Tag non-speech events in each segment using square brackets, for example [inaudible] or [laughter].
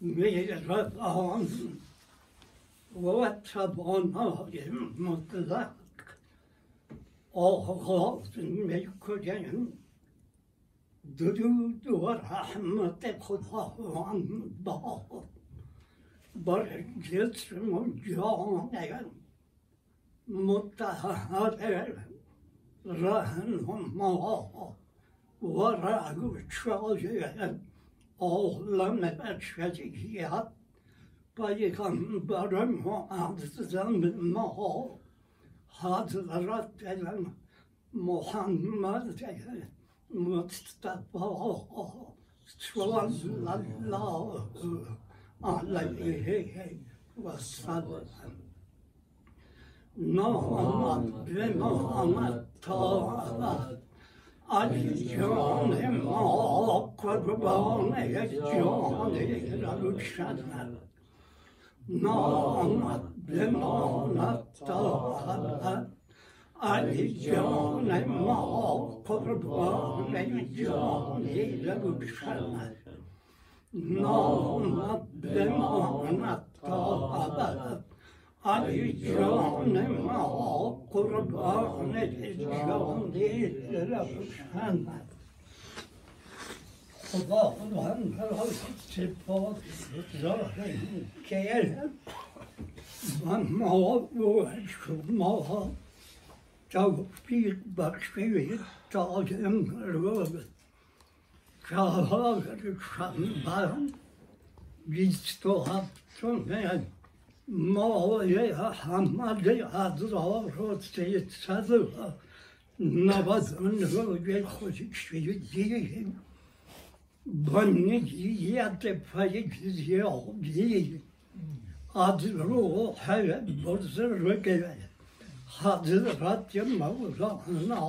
مهربان و توانای مطلق آغاز میکنیم درود و رحمت خداوند با بر جسم و جان متحر رهنما و رگوشای عالم بشریت پیغمبر معظم ما حضرت محمد مصطفى صلى الله عليه وسلم نامت Aljon hemma kurban ejan rukşana Nanat demanat tahat Aljon hemma kurban ejan rukşana Nanat demanat tahat روشن نامت بماند طاعت علی جان ما قربان جان روشن خداوند را سپاس داریم که و ما و شما توفیق بخشید تا امروز چهار شنبه بیست و هفتم موضع حمد حضرات سيد صدوها نبض انه جاي؟ خوشك شوية ديهم بني ديات فايد ديهم ديهم أدرو حياة برزر رجل حضرات مولانا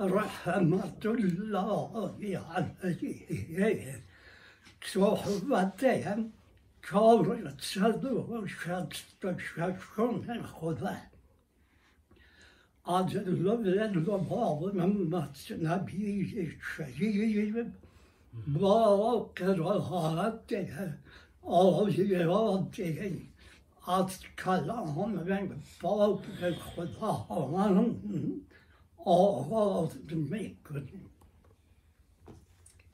رحمة الله عليه صحبتهم چهارصد و شست و ششم خدا. از لب زبان مصنبی شریف با قرائت آیات از کلام پاک خداوند آغاز می‌کنیم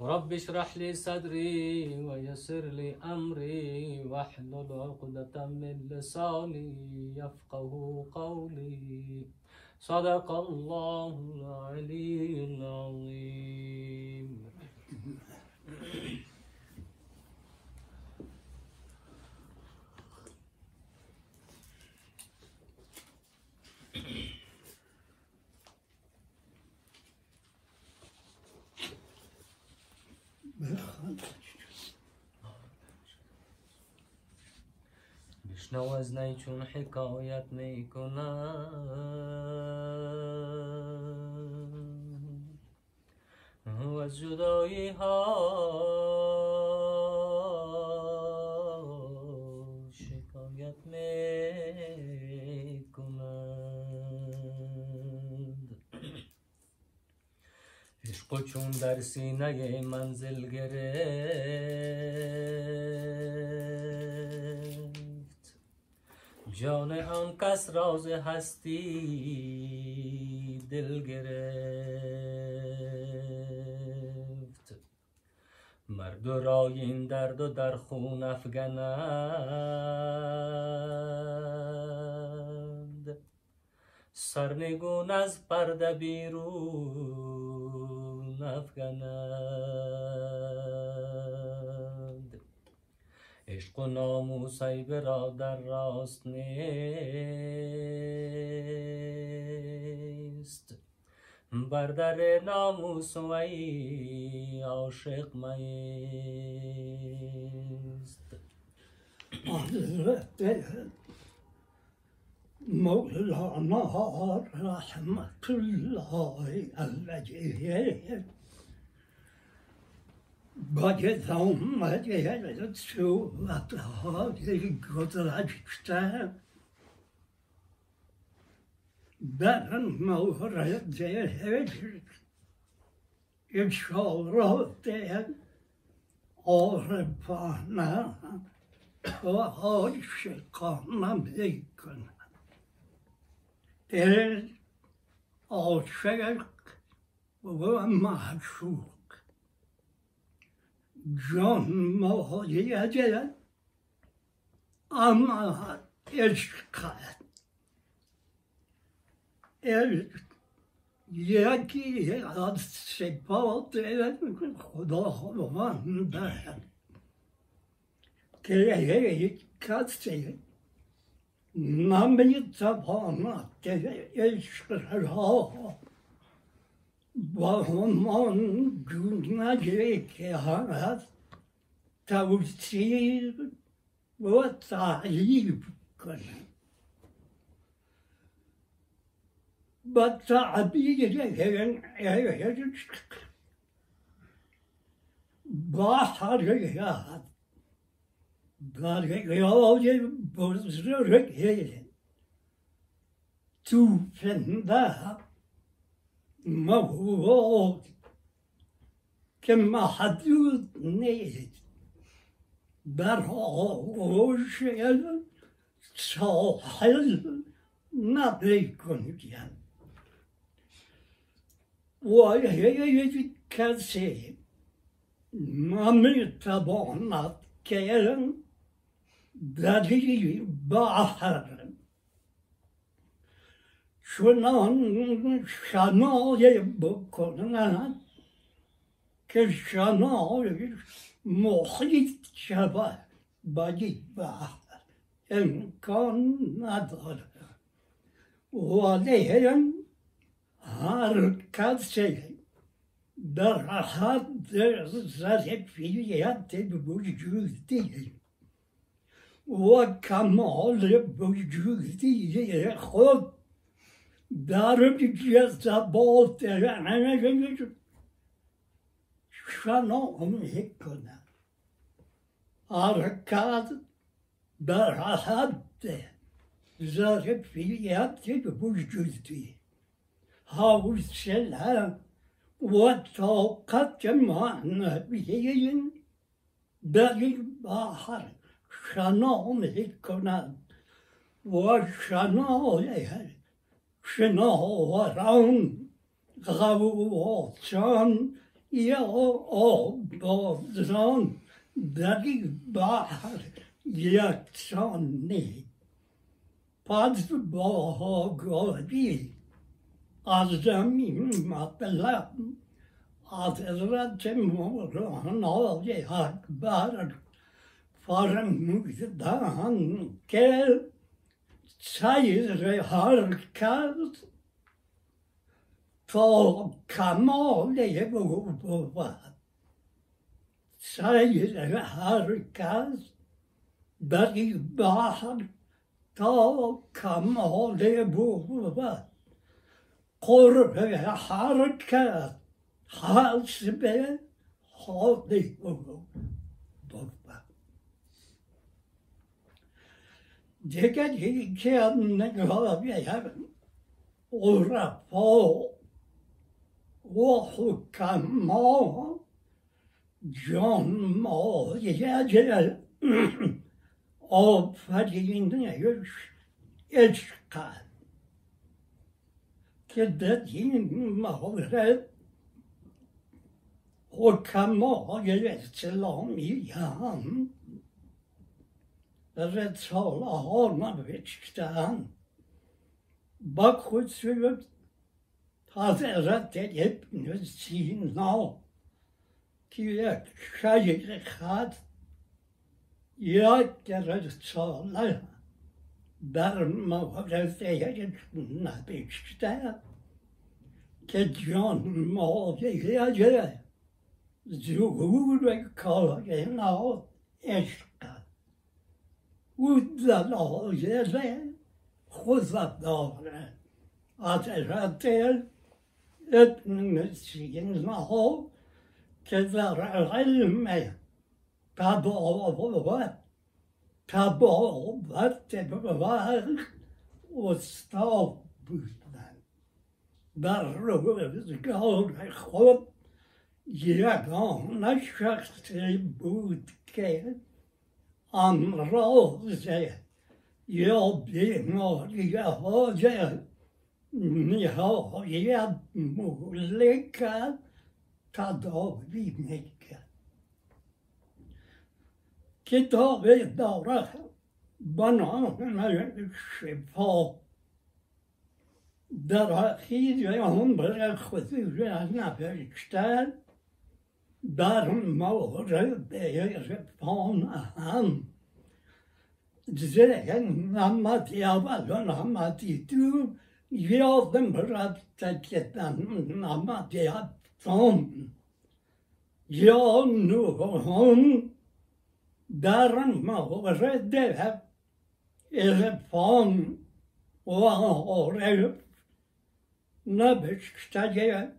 رب اشرح لي صدري ويسر لي أمري واحلل عقدة من لساني يفقه قولي. صدق الله العلي العظيم. بشنو از نی چون حکایت می‌کنم و از جدایی ها شکایت می‌کنند عشق چون در سینه منزل گرفت جان آن کس راز هستی دل گرفت. مرد و رای این درد و در خون افگنند سرنگون از پرده بیرون افگند. عشق و ناموس ای برادر راست نیست. بر در ناموس و ای عاشق میست [coughs] مولانا رحمت الله علیه. باید آمده صورت های گذشته در مورد اشارات عارفانه و عاشقانه می‌کنه دل عاشق و معشوق جان مایه اما عشق یکی از صفات خداوند که کسی نمی‌تواند که عشق را با همان گونه که هست توصیف و تعریف کند با تعبیر عشق بحریت دریای بزرگ توفنده مواد که محدود نیست. در آغوش ساحل نبی کنید و یک کسی نمی‌تواند که دری بحر Şunun şanı bu konuna ki şanı muhit şaba badi bah imkan nadar. Valeyhen harkası derhadır zarfiyat vücudi ve kamal vücudi hud Darüb Piazza Bolte, Şano onu hikkona. Arkad berhatte. Zarif fiyatte bu cüzdü. Havuz selam ve tavkat cemahına biyeyin. Beril bahar. Şano onu hikkona. Ve şano leher. شناوران غواصان یا آبازان در بحر یکسان نیست پس با آگاهی از زمین مطلب حضرت مولانا اکبر فرمودن که Sejre halkar för kamalevova. Sejre halkar bari bahar ta kamalevova. قرب حركة حاسبة خاضعة 되게지 개한 내가 비야 오라 포 오후감모 존모 예제를 어 파지인데 요 에스카 그때 지금 마호를 오감모 예제 실롱 이양 Рецола Hornovic'ten Bakü sürüp Hazreti İbn-i Sina diye şerikat yakkı Resul'a bermavrezeye gitmine biçte ki can maviyece zuhur ve kainat خود داره حضرت ابن سینا که در علم تباوت تباوت وقت استاد بودن در روزگار خود یگانه شخصی بود که امراض یا بیماری های نهایت مهلک تداوی می‌کرد کتاب داره بنام شفا در اخیر عمر خود نوشتن Daarom mogen deze van aan. Zeggen, amati avalon, amati tu, je den berat dat je dan amati atom. Je nu gewoon, daarom mogen ze de heb, van, oor, heb, na bestaje,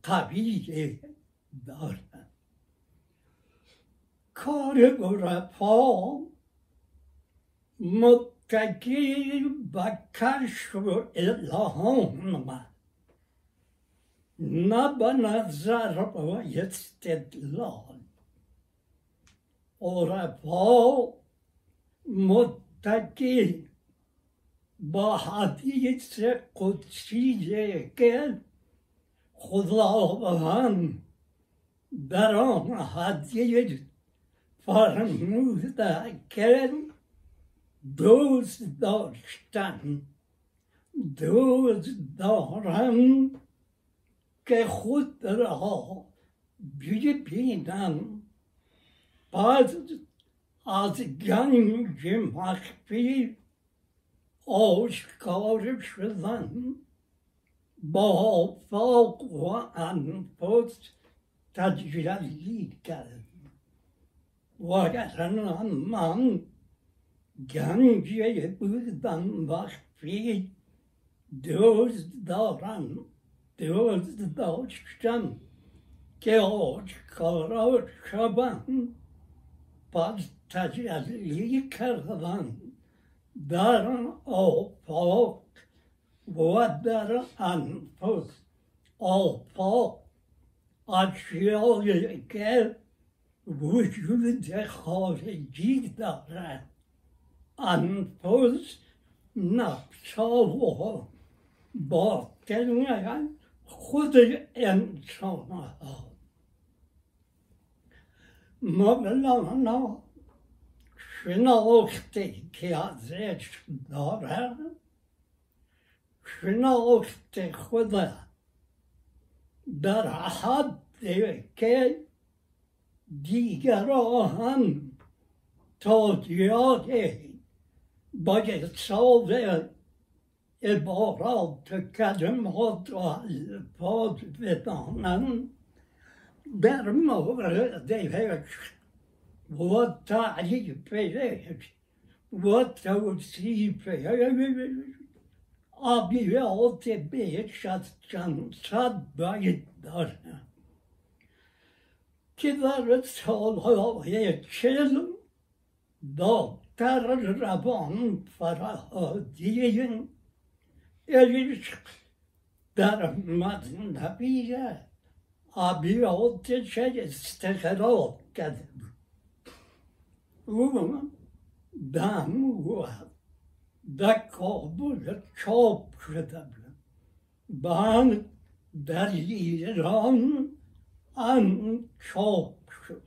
kabije. دارد کار عرفا متکی به کشف الهام نه به نظر و استدلال. عرفا متکی با حدیث قدسی که خداوند در آن حدیث فرموده که دوست داشتن دوست دارم که خود را ببینم بعد از گنج مخفی آشکار شدن با فاق و انفس تجلی کرد وگرنه من گنجه بودم مخفی دوست دارم دوست داشتم که آشکارا شوم پس تجلی کردن در آفاق و در انفس آفاق اشیایی که وجود خارجی دارد. انفس نفسا و باطن خود انسان ها مولانا شناختی که ازش دارد شناخت خدا در حد که دیگران تا زیادی باید ساز عبارات کلمات و الفاظ بدانند. در مورد و تعریفش و توصیفش آبیات بیش از چند صد باید دارم که در سالهای چل دکتر روان فرهادی عشق در مذنبی آبیاتش استخراج کرده او دم و Dakobul Chopradabra Ban Dariran An Chopra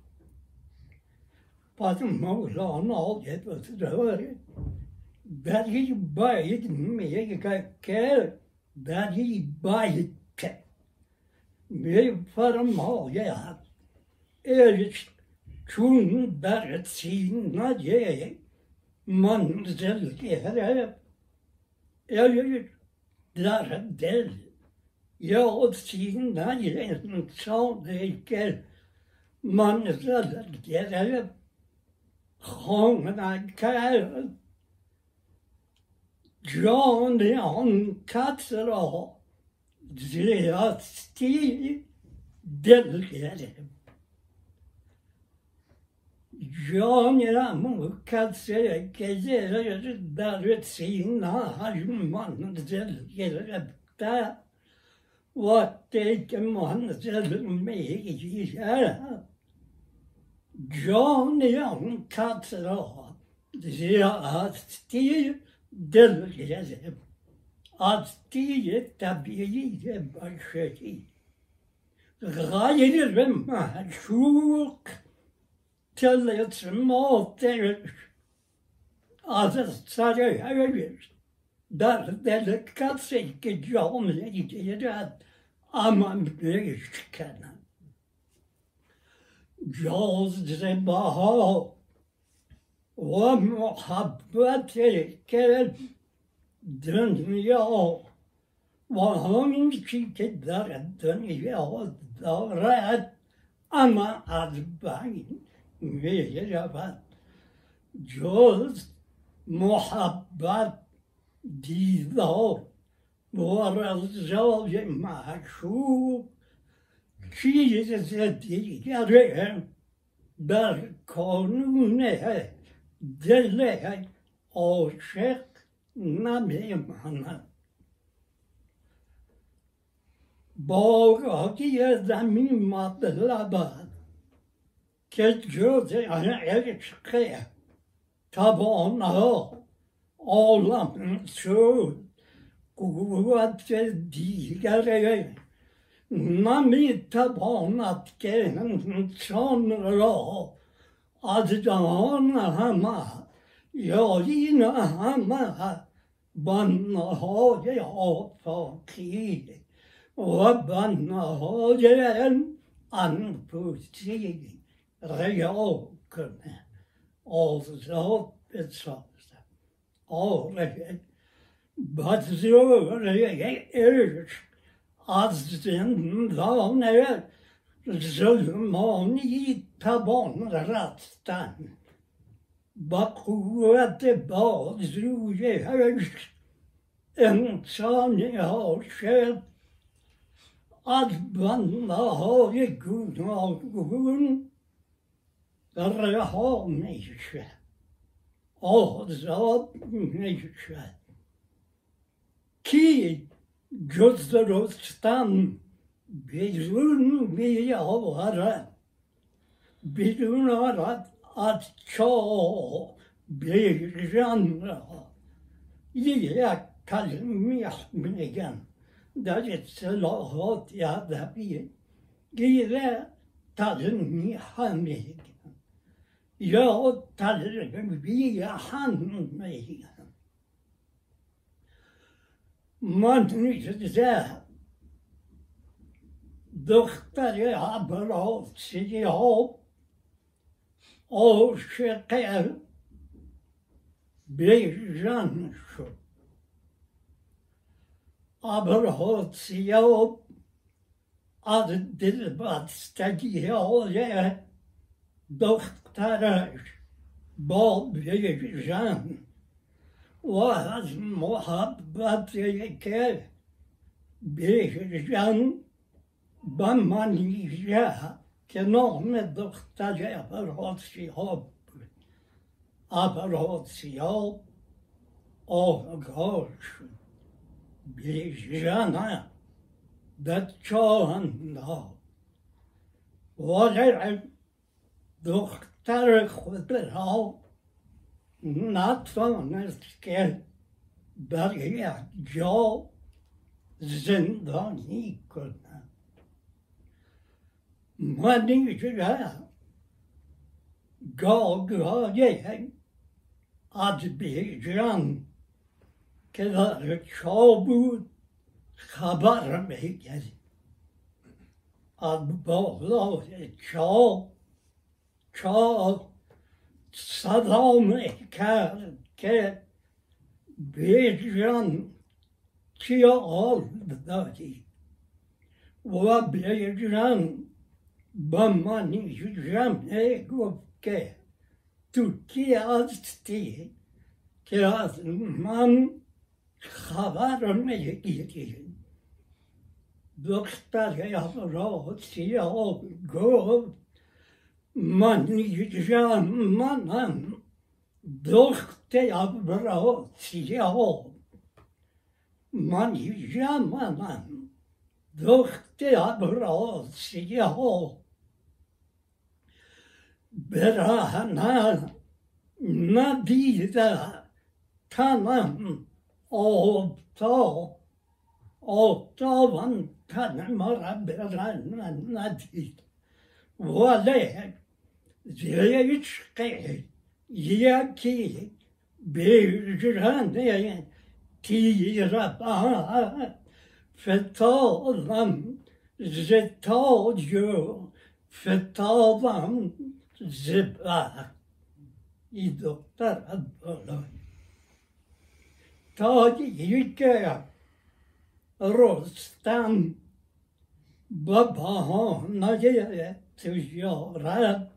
Потом Мавлана это говорит, Дарий байт мне какая дарий байт. Bir parmağa el çun dar sinacek mangeldeler jeg. Jeg gjør dere del. Ja, og det ikke mangeldeler jeg. Kongen er kjære. John Leon Katzerow, Jönram katse gezer darvet sina hajman zel gerebta vatte keman zel meyjer Jönram katse ziyaatti del gezeb Atti tabiiye başşeki Gayelir ve mahşuk till it's måltider. Alltså saröare nu. Där delikat sänke canleydi aman büyükken. Gözde baha ve muhabbeti kerem dünya ve hum ki dar dünya darat ama adbain. دارد اما از بین می رود جز محبت دیدار و رضای معشوق چیز دیگر در کانون دل عاشق نمیماند. باقی زمین مطلب geziyordu yani ev çıkıyor. Tabi onları oğlan şu kuvvete diğeri Mami taban atkenin sonra adcan ama yorin ama bana hoca otaki ve bana hoca anfusiyin. یا این همه بناهای آفاقی و بناهای انفسی ریا کنه آزاد بسازه آره بزرگ عشق از زندان ظلمانی توان رفتن با قوت بازوی عشق انسان عاشق از بندهای گوناگون رها میشه آزاد میشه کی جز رستم بیرون بیاورد بیرون آرد از چاه بیژن را یک کلمه میگن در اصطلاحات ادبی گیره تلمیح میگن یا تلمیح میگن من میشه دختر عباسی ها عاشق بیژن شد عباسی ها از دل بستگی های دخترش با بیژن و از محبتی که بیژن به منیژه که نام دختر افراسیاب بود افراسیاب آگاه شد بیژن به چاهندا ولی دختر خود را نتوانست که در یک جا زندانی کند منیژه گاگای از بیژن که در چا بود خبر میگری از بالای چا چا صدا می‌کرد که بیجان چی آل داری و بیجان به من جمعه گفت که تو کی هستی که از من خبر می‌گیری دختر را سیاه گفت man, man, man, dokte ya bravo, siyavo. Man, ya man, man, dokte ya bravo, siyavo. Berahana, nadida, tanım, olta, olta van tanımara berahana nadida. Valek, Ziyayüç kayı, ziya ki, bir cürhan diye ki rabaha, fetâlam, zetâcı, fetâlam, zibâ. İyi doktor abdolay. Tâcı yüce, Rostam, babaha, naceye, ticaret,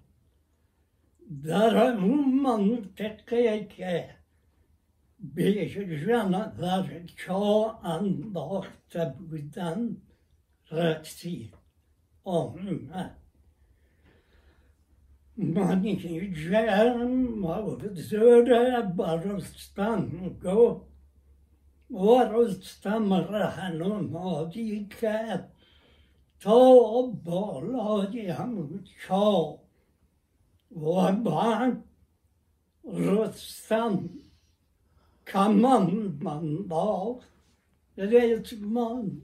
Дарамуман текеке. Бежана дарчо ан дохта будан ратси. Омна. Mani cem avud zöre barostan go. Varostan rahanun adike. Ta balayam çal. Vaba Rüstem Kamamanda Ritman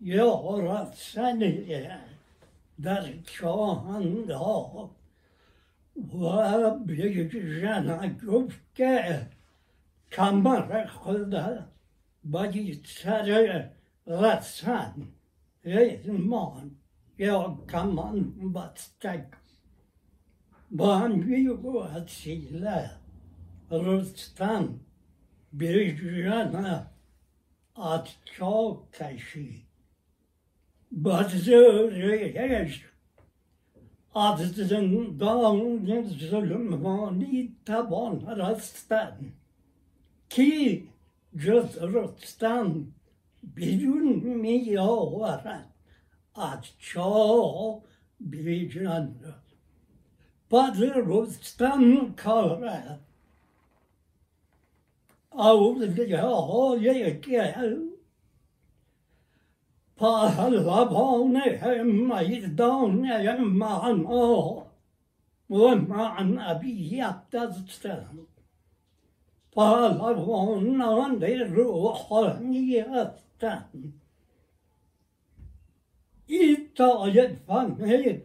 Yorat seni Der kanda Ve bir jana güfke Kamara kılda Bagi sarı Ratsan Ritman Yo kaman batstak በአንቢው አትሲለ ርስታን ቤዥነ አትቾከሺ ባትዝሬሽ አትዝንዳውን zulmani taban. Rastan ki cız rıstan bilmiyor atço bilinir. رزمان یا کمان بستک با هم بیگو وسیله رستم بیژن از چا کشید با زورش 이따였방에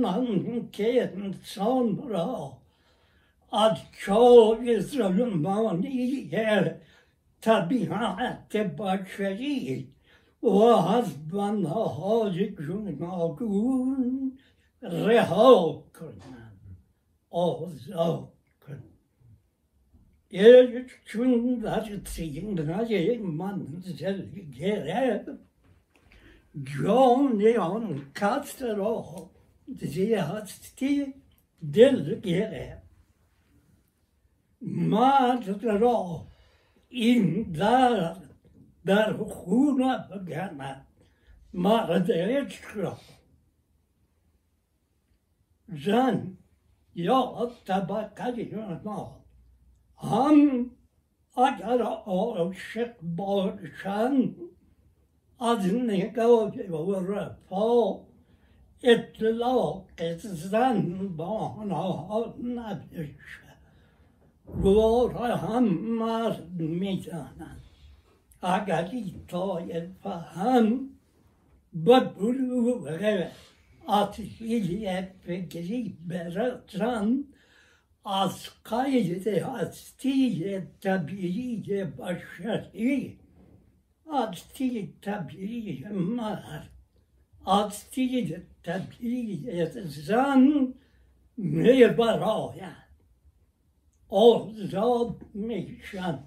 나는 괜찮으라 아초에서는 마음이 예 타비한테 바쳐지 와하스반 하지 중나군 레하오군 오자오군 예 준다지 지금 나제 만들 게래 آن کس را زیستی دل گرفت مرد را این در در خون بگند مرد عشق را زن یا طبقه ما هم اگر عاشق باشند از نگاه و رفا اطلاق زن با آنها نبشه گوار هم مرد می‌زنند اگر این طایفه هم به بلوغ اصیل فکری برسند از قید هستی طبیعی بشری هستی طبیعی مرد هستی طبیعی زن می براید آزاد میشن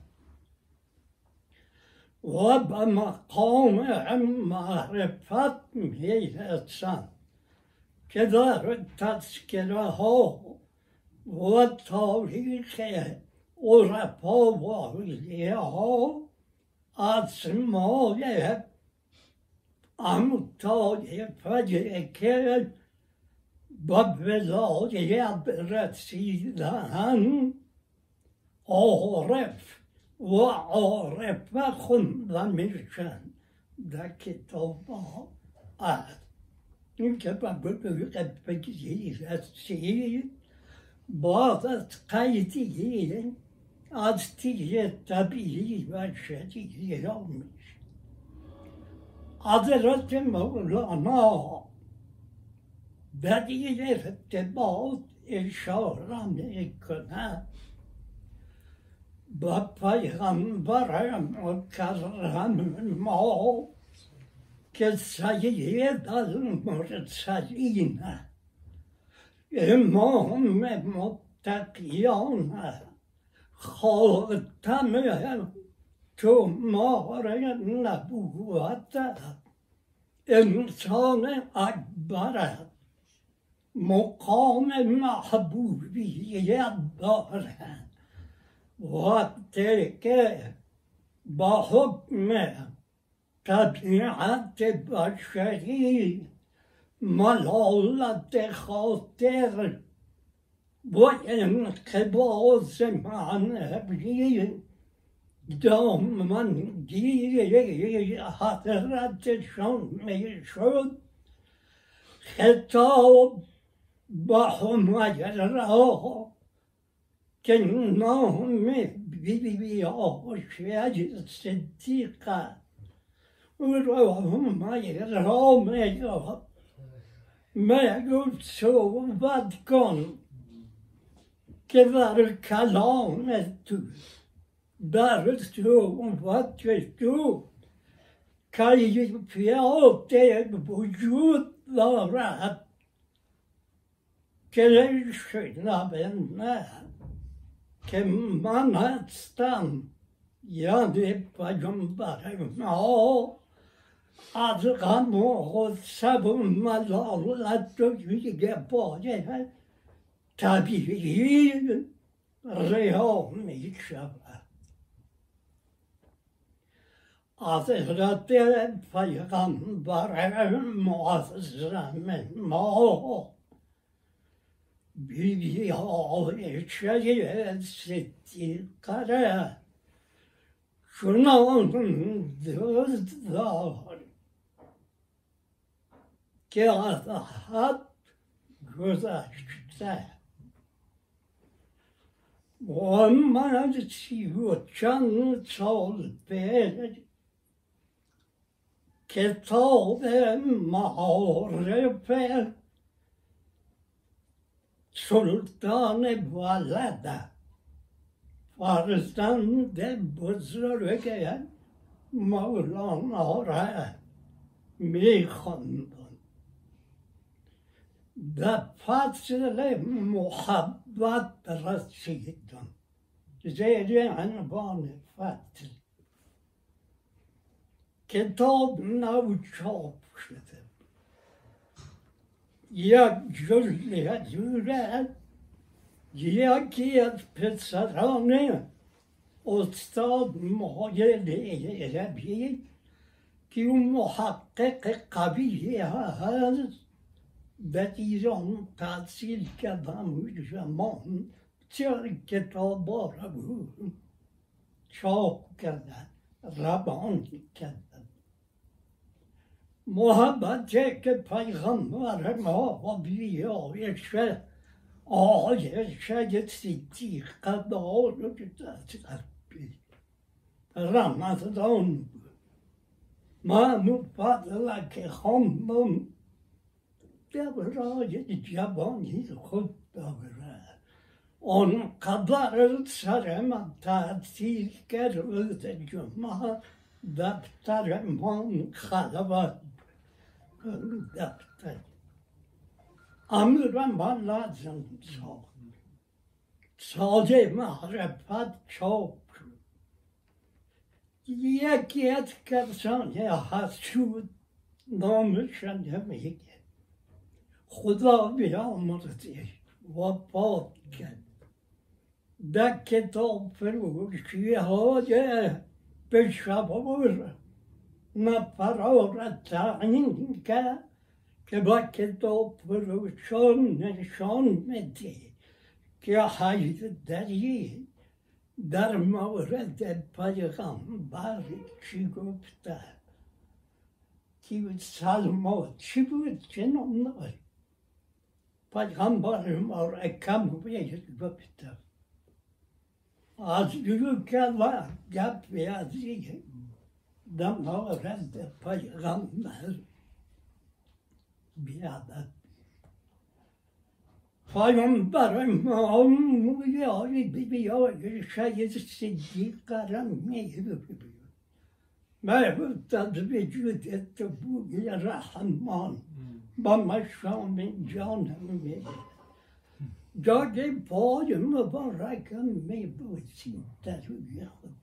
و به مقام معرفت می‌رسن که در تذکره ها و تاریخ عرفا و اولیه ها اسمای امثال فجه که به ولایت رسیدن عارف و عارفه خونده میشن در کتاب ها هست این که به بلوغ فکری رسید باز از قیدی از تیه طبیعی و شدیدی را میشه حضرت مولانا دلیل ارتباط اشاره می‌کنه با پیغمبر مکرم ما که سید المرسلین امام متقیان خاتم کمار نبوت انسان اکبر مقام محبوبیت داره وقتی که با حکم طبیعت بشری ملالت خاطر و انقباض معنوی دامنگیری حضرتشان می‌شد خطاب با حمیرا که نام بی بی آشید صدیقه او را می‌گفت می‌گفت صحبت کن کلام تو در صحبت تو کیفیات وجود دارد که شنونده که من هستم یعنی پیامبر ما از غم و غصه و ملالت و دیگه باید tabiiyin reyhâhum-i Hazreti Peygamber'e muazzamın mağ bir yol içerisinde kara. Şuna onun dağlar ki azat göz. 120 کتاب به سلطان ولد فرزند بزرگ مولانا را میخواندن در فصل محبت بعد درست جيدا جيدا عن بان فاتل كتاب نو شاب كتب يا جل يا جولاد يا كيت بتسرانه أستاذ مهيل إيرابي كي محقق قبيح هذا؟ زمان چرا کتاب را بود چاپ کردن روان کردن محبت که پیغمبر ما بیایش آیش صدیقه دار قلبی رمضان بود من فضلک خواندم Devrayı yabani kubbavra. On kadar sarema tatil kervde cuma daptareman kalabat. Daptar. Amiren ben lazım sağ. Sade mahrefat çok. Yekiyet kersan ya hasud namışan demek. حسود نامشان میگه خدا بیامرزش وفات کرد در کتاب فروشی های پشاور نفرا را تعیین کرد که با کتاب فروشان نشان میده که حیدری در مورد پیغمبر چی گفته کی سلما چی بود چه نام Peygamberim var ekrem beyil göpte. Az yürüke var yap beyaz yiyin. Damla rezde peygamber biadet. Peygamberim olmuyor biliyor şey siddikarım meyil Mevcut adı vücut etti bu rahman. Hmm. میگه محبوب وجود تو بوی رحمان با مشام جانم میگه جای پای مبارکم میبوسید در روی خود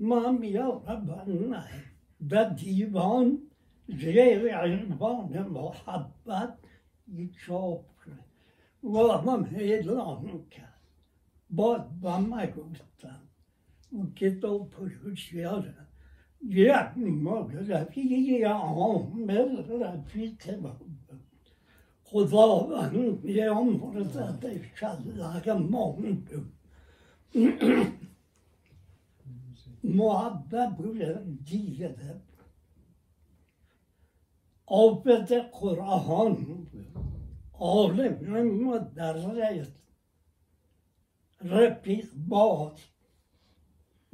ما میارم در دیوان زیر عنوان محبت چاپ کرد و من اعلام کرد با ما گفتم اون کتاب پروشیاره یک مغربی عامل رفیق بود خداوند بیامرزد شلق ماند محبت دیگه عابد قرآن عالم مدرس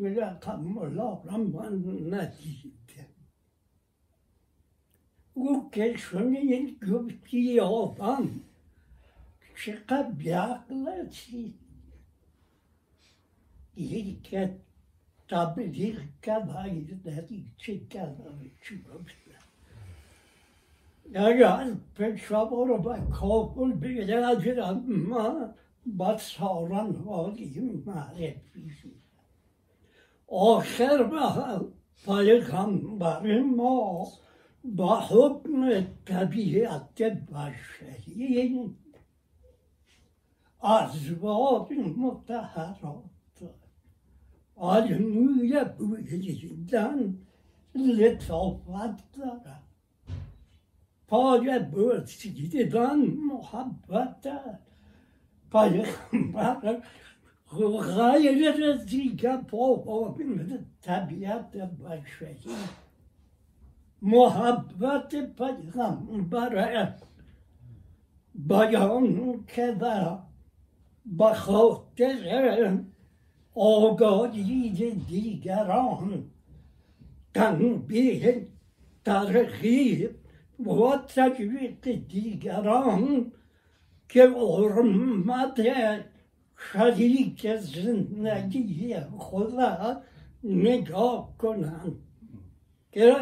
Mira, come la ramana dite. U che sono in gubti o pan. Çıka biakla çi. İlke tablir kadayı deri çıka çıkmışlar. Eğer peşavara bak kabul bir yerdir ama bat sauran var gibi marifizm. آخر پیغمبر ما با حکم طبیعت بشری ازواج متحرات از موی بویدن لطافت دارد. پای برسیدن محبت پیغمبر غیر دیگه پا طبیعت بشری محبت پیغمبر بیان کرده به خاطر آگاهی دیگران تنبیه ترغیب و تجوید دیگران که حرمت شریک زندگی خدا نگاه کنند که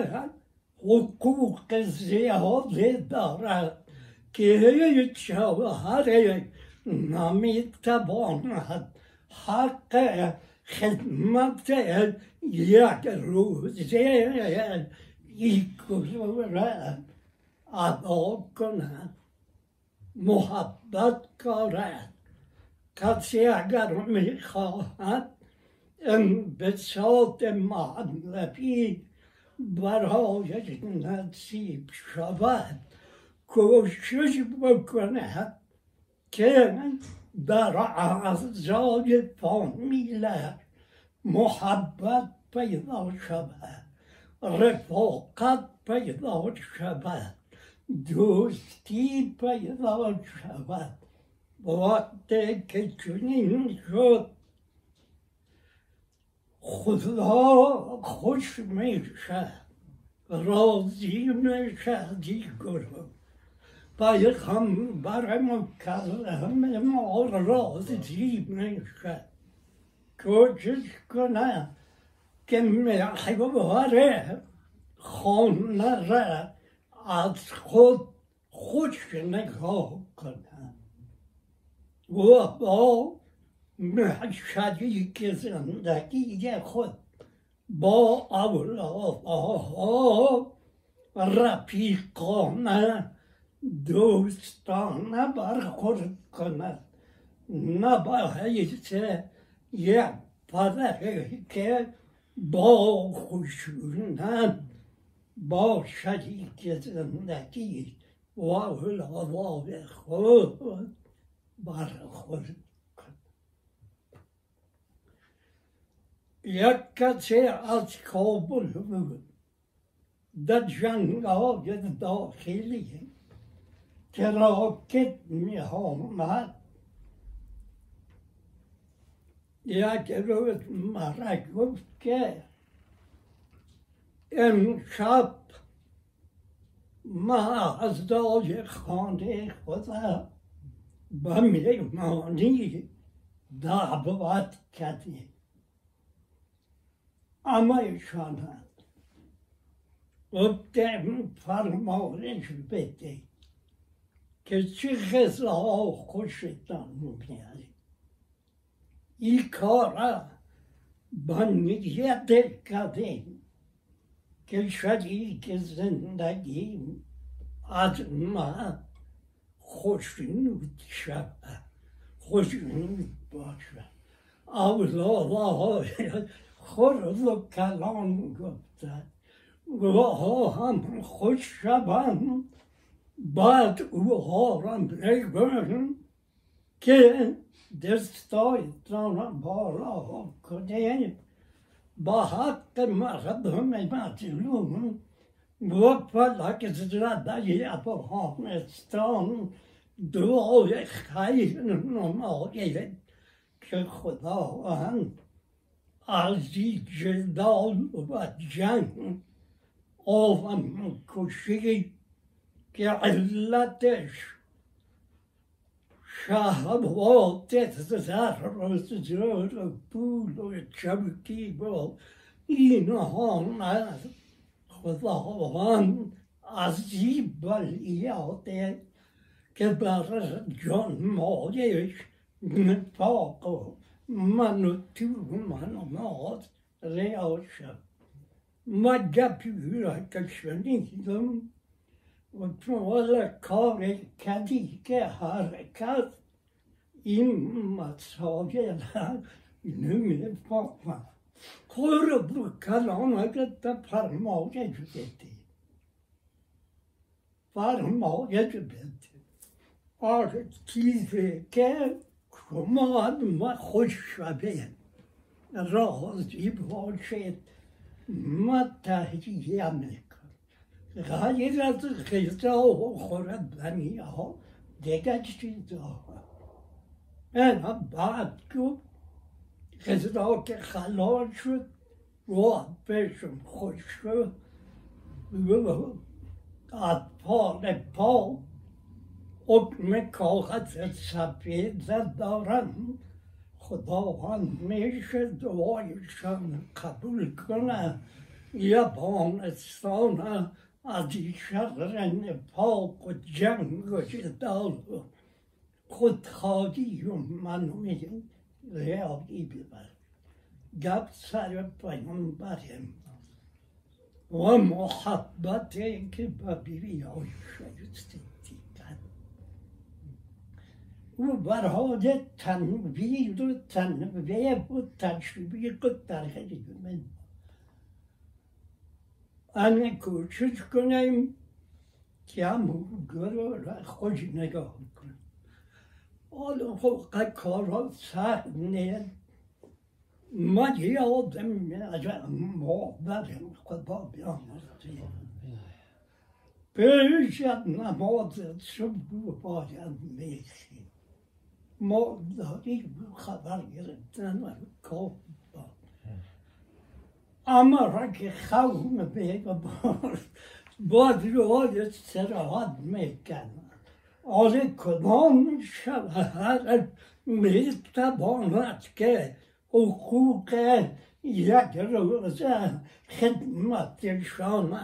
حقوق زیاده دارد که هیچ شوهر نمی‌تواند حق خدمت یک روزه یک روزه ادا کند محبت کارد کسی اگر می‌خواهد انبساط معنوی برای نصیب شود کوشش بکند که در اعضای فامیل محبت پیدا شود رفاقت پیدا شود دوستی پیدا شود وقتی که خدا خوش میشه راضی میشه دیگر پیغمبر مکرم ما راضی میشه کوشش کنه که محور خانه را از خود خوش نگاه کنه و با شریک زندگی خود با اولادها رفیقانه دوستانه برخورد کند نباید یک پدری که با خشونت با شریک زندگی و اولاد خود برخورد یک کسی از کابل بود در جنگ های داخلی که راکت می آمد یک روز مرا گفت که امشب ما از دای خانه خدا به میمانی دعوت کردیم اما ایشان گفتم فرمایش بده که چه غذا خوشتان میاد این کار با نیت کردیم که شریک زندگی از ما خوشنود شود خوشنود باشد اولاد خرد و کلام گفتن و هم خوش شوند بعد اوها را بگویم که دستایتان بالا کنید با حق مردم مظلوم و فلک زده افغانستان دعای خیر نماید که خداوند از جدال و جنگ آوم کشی که علتش شهوات زر و زر و پول و چبکی و اینها نه خداوند عذیب بلیاده که gebar John Morges med faror, manutuman och mat, reager. Madda pyra kaşanidum ve tuvala kare kadike harekat immat sageler nümle farma. Kuru bu kalama gıtta parmağı gecübeti. Parmağı gecübeti. آره چیزی که شما ما خوش شده راضی باشید ما تهیه می‌کنم. غیر از غذا و خوردنی ها دیگه چیزا. اینا بعد گفت غذا که خلال شد بهشون خوش شد. اطفال پا حکم کاغذ سفید دارن خداوند میشه دعایشان قبول کنه یابانستان از این شر نفاق و جنگ و جدال و خودخواهی و منوی ریاضی ببر گفت سر پیامبر و محبتی که به بیوی های شایسته او برای تنویر و تنویه و تشویق و ترغیب من انا کوشش کنیم که هم را خوش نگاه کنیم. حالا خب کارها سخت نیست ما یادم از مادرم خدا بیامرزه پیش از نماز صبح باید میخیم ما خبر گرفتن و کار اما را که خوم به بار باز روی سراحت می‌کنن آن کدام شوهر می تواند که حقوق یک روز خدمتشان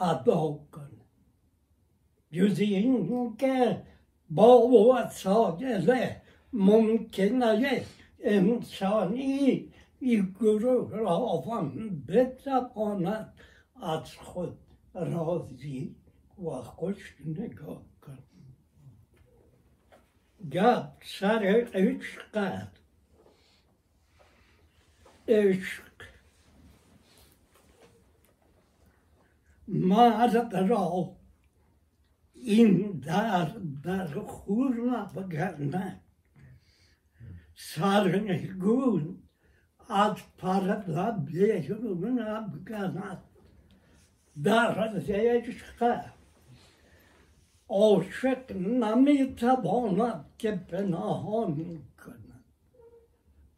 ادا کنه جز این که با وسایل ممکنه انسانی این گروه را بتواند از خود راضی و خوش نگاه کند گپ سر عشق عشق مرد را این در در خور sarnıgın az parla beşimin abganat. Darzeye çıkar. Avşık nami tabona kepena hon kına.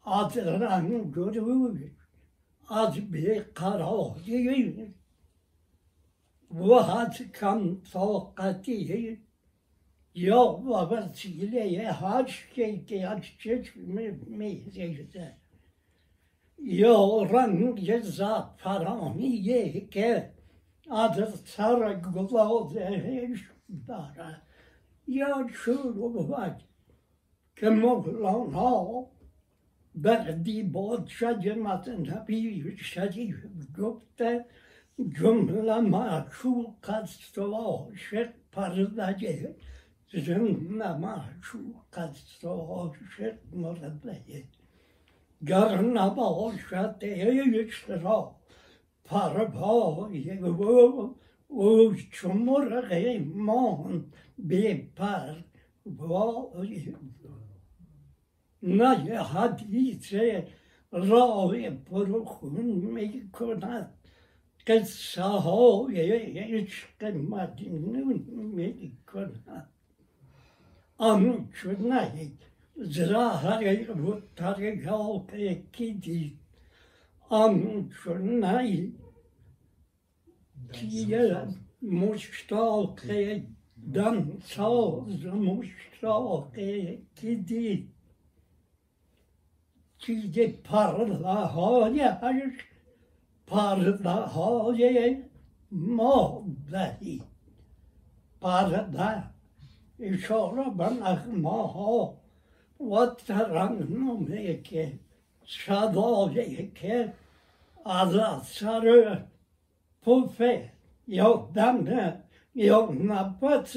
Az ran görür, az bir kara oğlu. Vahat kam sokatiyin. Ja, vad väl Chile, jag har skänkt, jag har skänkt med mig, säger det. Ja, rang yeza parani yeke, adet sara gula odeheş bara. Ya şunu bak, kemok lan ha, berdi bod şacematın tabi şadi gökte, cümle maşul kastova şek parılacak. مرده گر نباشد عشق را پروای او او چو مرغ مان به پر وای نه حدیث رای پرخون می کند قصه های عشق مجنون می کند آنچه نه زهر و تریاق کی دید آنچه نه کیه مشتاق دم ساز مشتاق کی دید چیز پرده های عشق پرده های ما دهی پرده اشاره به نغمه ها و ترنمه که صدایی که از اثر پوفه یا دم یا نفس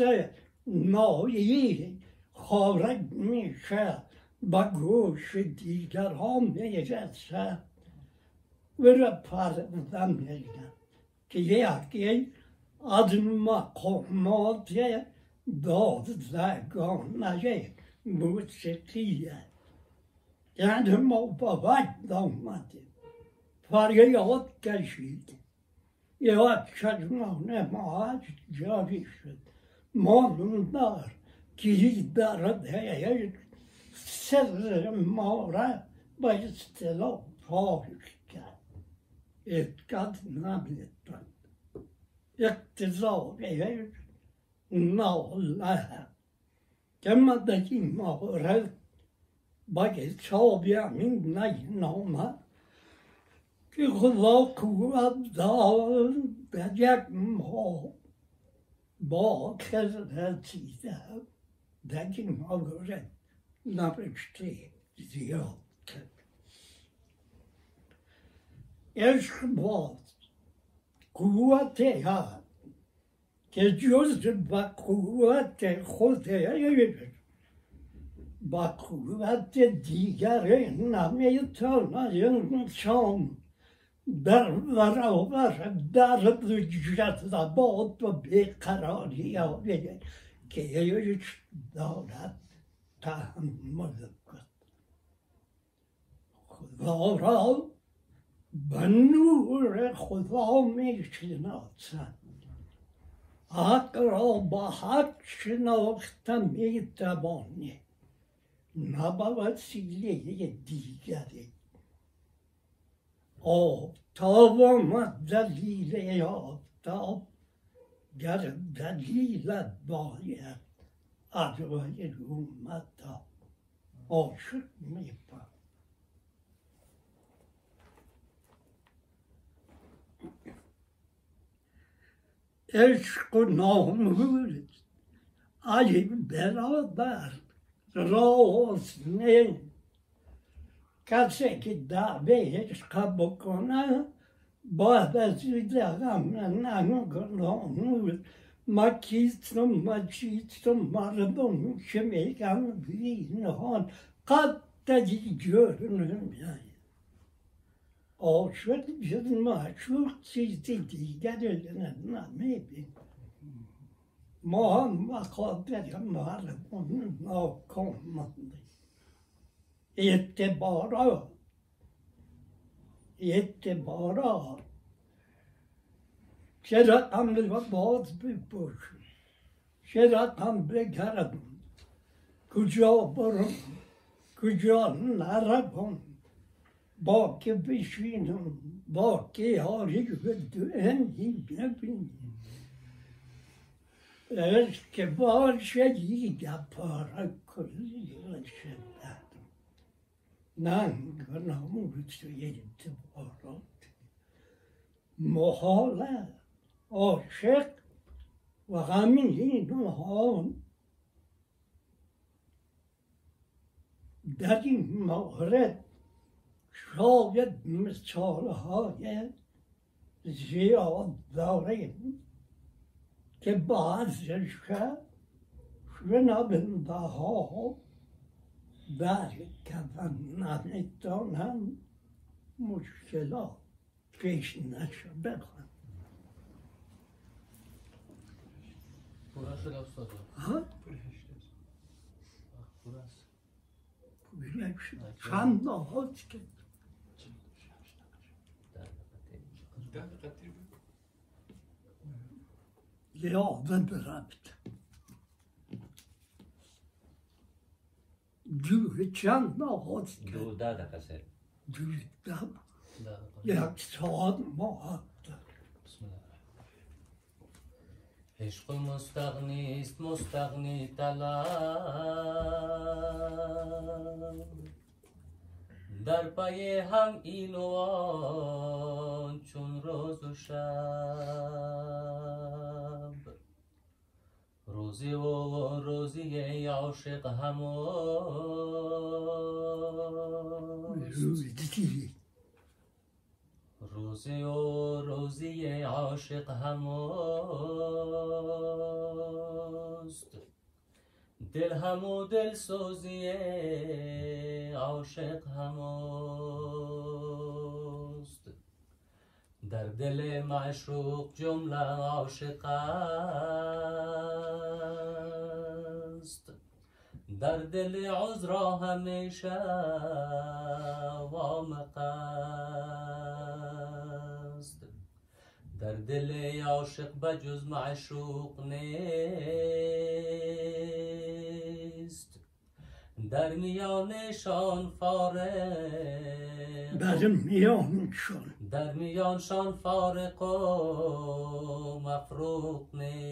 نایی خارج میشه به گوش دیگران می‌رسه و پردم میگن که یکی از مقامات dağlarına musikiye. Kendim o baba damadı. Farkı yok keşfiydi. Yok çarmağına maaş cavişin. Malumlar kilidara değer. Sırrım mağra bajstelo fâhükâ. Etkat nabilettan. İktizâ değer. کرد اتقاد نمیتوند اقتضای ناله كما دکی مورد با کتابی همین نامه که خدا قوت دار در یک ماه با رسیده در این مورد نوشته زیاد کرد عشق باز قوت هست که جز با قوت خود با قوت دیگر نمی‌تواند انسان در برابر درد و جذبات و بیقراری آید که هیچ دارد تحمل کند خدا را به نور خدا می شناسد حق را با حق شناخته می توانی نه به وسیله دیگری آفتاب آمد دلیل آفتاب گر دلیل باید ادوای Eşk-ı namur, Ali beraber rosne. Kase ki dabe kabukona, bahbesi de gamle nangolamur. Makistum, makistum, mardum, şimekan, vinohan, katta görünüm yani. Og skjønt skjønt meg, skjønt sier til ikke jeg døde nesten av meg. Må han var kallet jeg mer hånden av kongen. Ikke bare, ikke bare. Şerat hamle var boğaz büyük boş. Şerat hamle karadın. Kucağı burun, kucağın arabın. یاری به دوهنی ببینم عشق که باشه یه پاره کلی شدت ننگ و ناموس و اعتبارات محاله عاشق و همین ها در این مورد شاید مثال های زیاد داریم که بعضش شنونده ها در کفن نمی‌تونن مشکلات پیش نشه بخوان پورا شد استاد ها؟ پورا است پویلک شد چند که در دقیقه یادم رفت جوه چند نهاد که دو ده دقیقه دم در یک ساعت الله عشق مستغنی است مستغنی طلب در پی هم این و آن چون روز و شب روزی و روزی عاشق دیگی روزی و روزی عاشق هماست. دل همو دل سوزی عاشق هماست. در دل معشوق جمله عاشق است. در دل عذرا همیشه وامق است. در دل عاشق بجز معشوق نیست. در میانشان فارق در میانشون در میانشان فارق و مفروق نیست.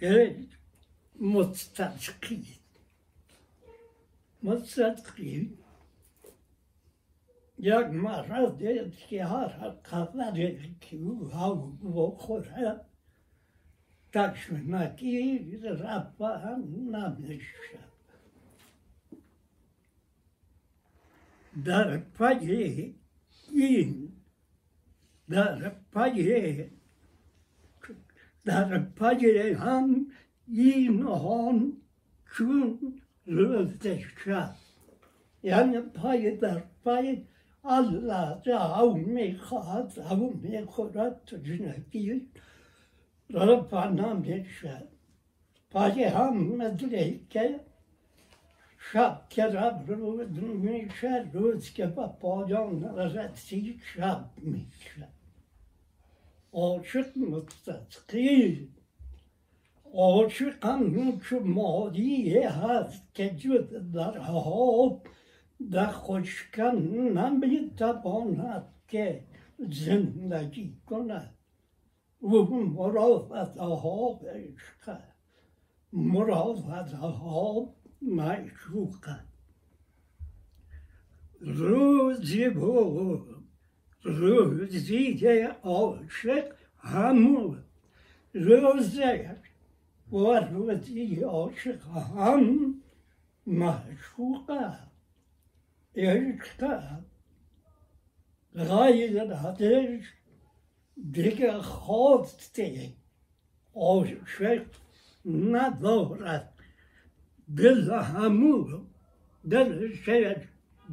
یک مستقی مستقی یک مرد که هر قبری که او هوا بخوره. تشنکی رفا هم نمیشه darpacı in darpacı darpacı han in hon çün rövdeşka yani payı darpayı Allah cavmi khat avmi kurat cüneki Rabbana meşe Payı ham medreke که رب رود میشه روز که به پایان رسید شب میشه عاشق مستقی عاشق هم چو مادی هست که جز در آب در خشکن نمی‌تواند که زندگی کند. و مرافت ها عشق مرافت ها معشوق روزی بود روزی عاشق همون روزه و روزی عاشق هم معشوقه عشق غیرتش دیگه خواسته عاشق ندارد دل همون دل شد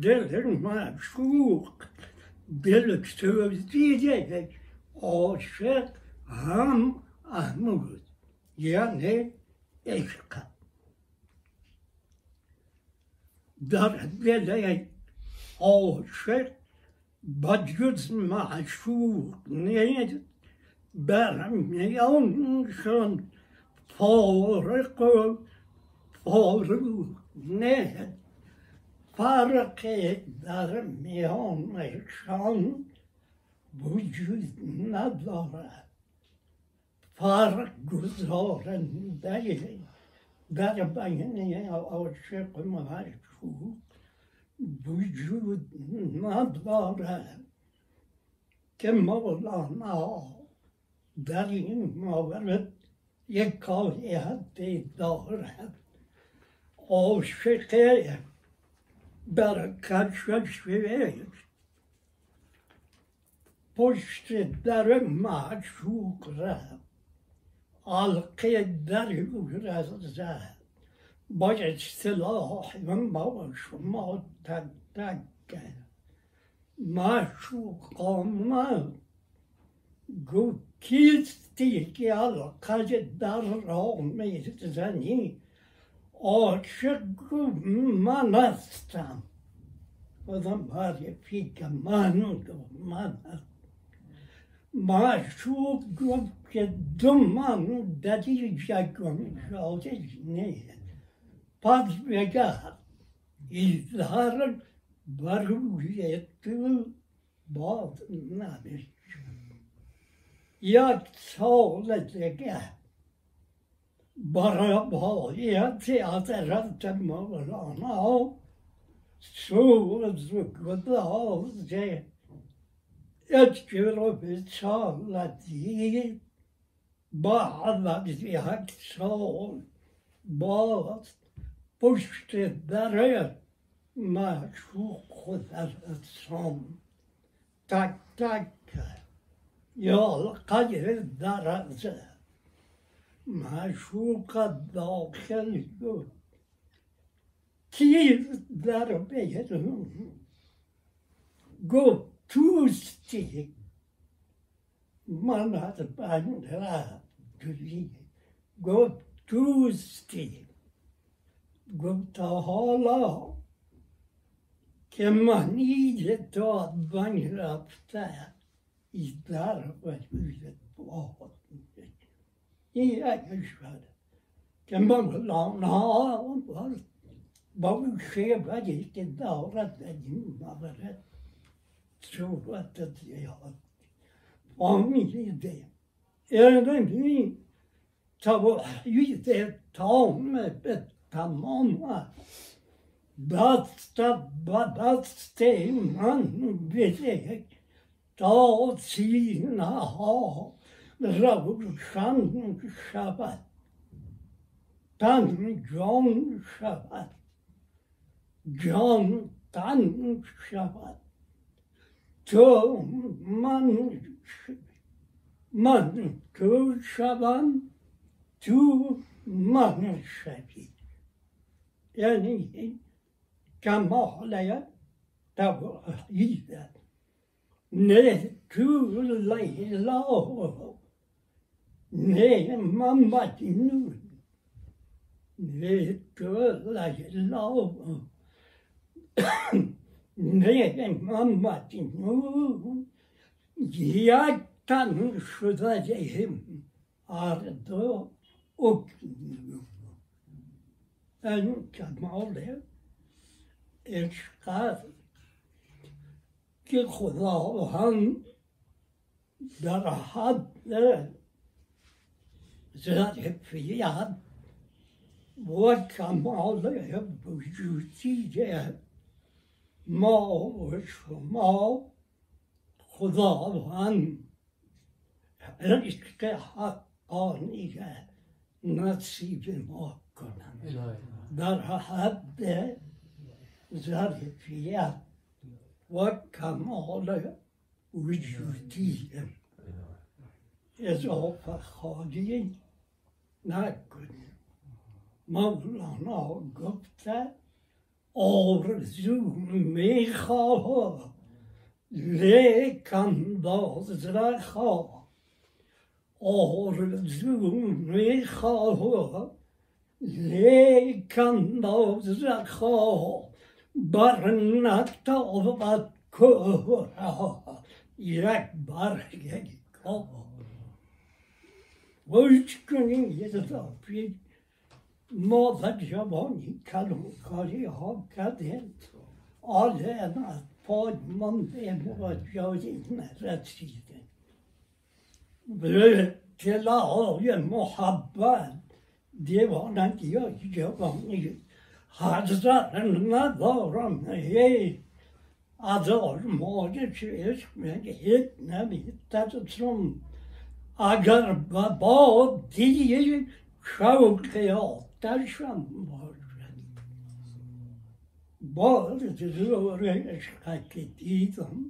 دل معشوق دل سوزیده عاشق هم احمود یعنی عشق در دل عاشق بجز نه فرق در میانشان وجود ندارد فرق گذارنده در بین عاشق معشوق وجود ندارد که مولانا در این مورد یک کایت دارد عاشق در کشش پشت در معشوق رفت حلقه در او زد با اصطلاح ما شما تک تک معشوق آمد گفت کیستی که حلقه عاشق گفت من هستم بازم معرفی که من من هستم معشوق گفت که دو من در یکم شاده نیست پس بگر ایزهر بروی تو باز نمیشه یک سال دیگه برابایت حضرت مولانا سوز گذاشته اذكر بصالتي بعد یک سال باز پشت در معشوق خودرسان تک تک یا قدر درزه معشوق داخل بود. تیر در بیرون گفت توستی من از بند رفتی گفت توستی گفت تا حالا که منی تا بند رفته در وجود باید i Eikersvær. Det mangla Nav. Mange var ikke der etter innvandrere. Tror at de har mange det. Eli tavoitetamme tamama. Basta babaste man vilek ta sina hav. Rabuk Şan Şabat. Tan John Şabat. John Tan Şabat. To man man to Şaban to man Şabi. Yani kemahlaya tabi'iyle. Ne tu laylahu me mamma ti nu ne kola lao ne mamma ti nu ya tan şudacağım ardı ok en kamalde eşkar ki kuda ohan darahat ظرفیت و کمال وجودی ما و شما خداوند عشق حقانی نصیب ما کنم در حد ظرفیت و کمال وجودی اضافه خواهی نکنیم مولانا گفته آرزو می‌خواه لیکن باز رخواه آرزو می‌خواه لیکن باز رخواه بر نتابت کورا یک برگ کار یه دفعه ما در جوانی کلمکاری ها کردیم آلن از پای من به جایی نرسیدیم به های محبت دیوانگی های جوانی حضرت ندارم هی از آرمایش عشق میگه هیچ نمیترسم اگر با دیگه شوق آتشم باشد باز زور عشق که دیدم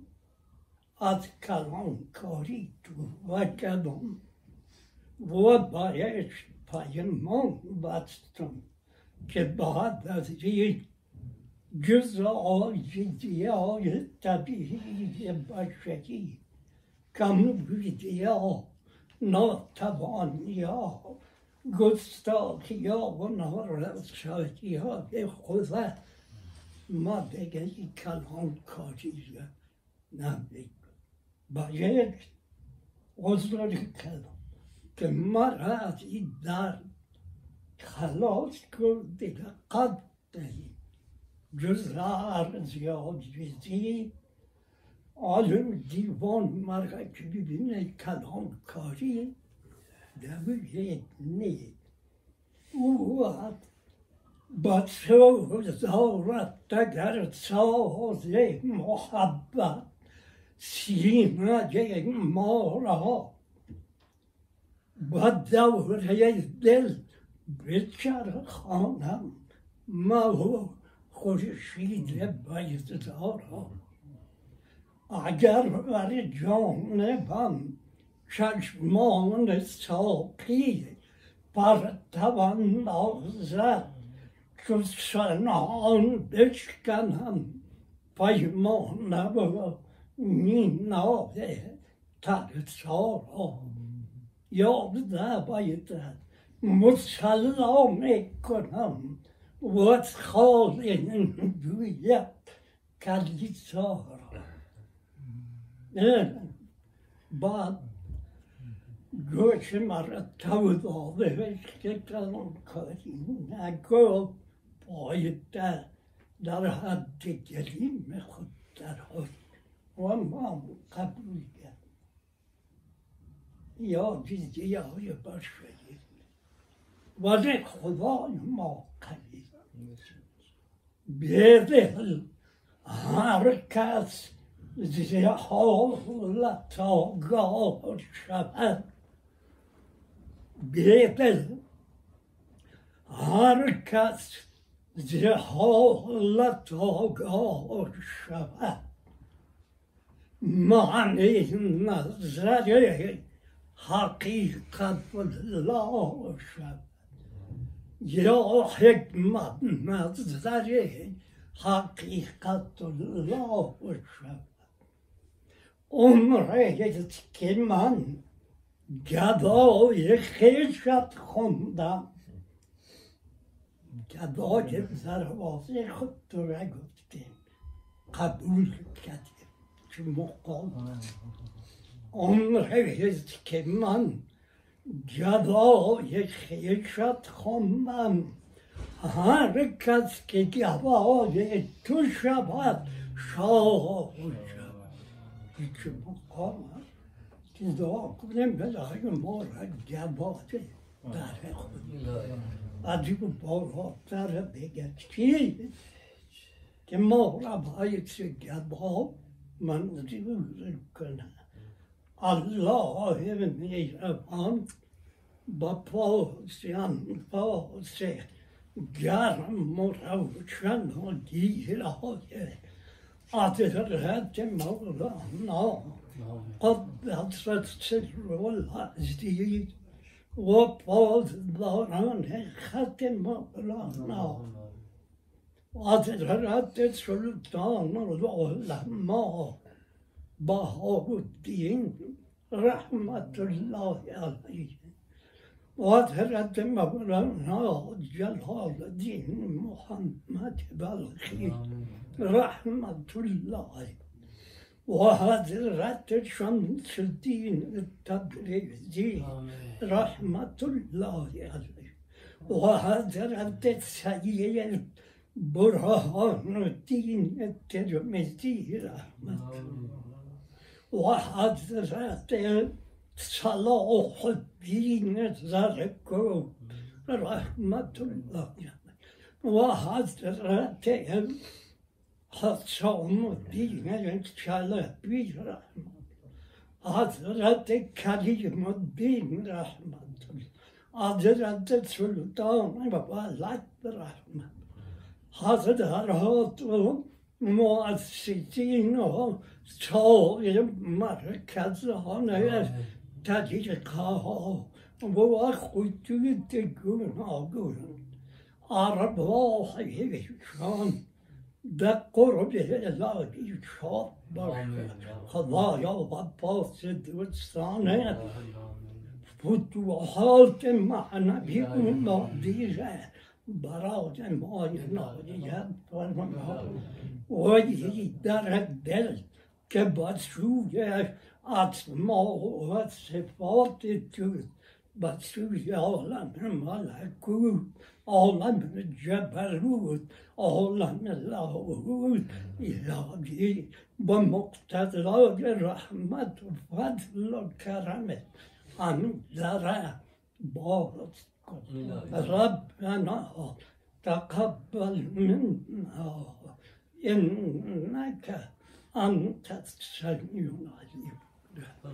از کلانکاری تو وکدم و بایش پیمان بستم که بعد از این جز آجزی های طبیعی کم بودی ها ناتوانی ها گستاخی ها و نارسایی ها به خدا ما دیگه کلان کاری نبید باید عذر کردم که مرا از این درد خلاص کرده قد دهید جز عالم دیوان مرا که ببینه کلام کاری نمیگه نه. او با زارت در ساز محبت سینه ما را. با دوره دل بچرخانم ما خورشید بیزدارم اگر بر جانبم چشمان ساقی بر تواندازد که سنان بشکنم پیمان و مینای ترسا یاد نباید مسلام کنم و از خال گوید کلیسا بعد گوش مرا تو داده که کنم کاری نگو باید در حد گلیم خود در حد و ما قبول کرد یا دیگه های بشری ولی خدای ما قوی بدل هر کس Diye havlular dalgalı şefer Bilekler Herkes diye havlular dalgalı şefer Mani nazarı hakikatullah şefer Ya hikmet nazarı hakikatullah şefer عمره که من گدای خیشت خوندم گدای زروازه خود تو را گفتیم قبول کردیم که مقام عمره که من گدای خیشت خوندم هر کس که گوای تو شود شاه هیچ مقام هست که دعا کنیم به ما را گواده در خود لا از این بالاتر بگه چی که ما را باید گبا منظور کنه الله میرمان با پاسیان پاس گرم و روشن و أعطيتها لهاد تما نعم قد حصلت سر والعزيز وبعض دوران ختم نعم أتردد سلطان العلماء بهاء الدين رحمة الله عليه وثرة مولانا جلال الدين محمد بلخي. رحمة الله. وحضرة شمس الدين التبريزي. رحمة الله عليه. وحضرة السيد برهان الدين الترمذي. رحمة الله. وهذا وحضرة صلاح الدین زرکو رحمت الله و حضرت حسام الدین چلبی رحمت حضرت کلیم الدین رحمت حضرت سلطان ولد رحمت حضرات و مؤسسین و سایر مرکزان طریقه و خطوط گوناگون ارواحشان به قرب الهی شاد باشه. خدایا و پاس دوستانه فتوحات معنوی اونا دیره برای ما عنایت فرما و در دل که با سوی اسما و صفات تو با سوی عالم ملکوت عالم جبروت عالم لاهوت الهی با مقتضای رحمت و فضل و کرمت انظر باز کن ربنا تقبل منا انك انت السميع العليم Yeah.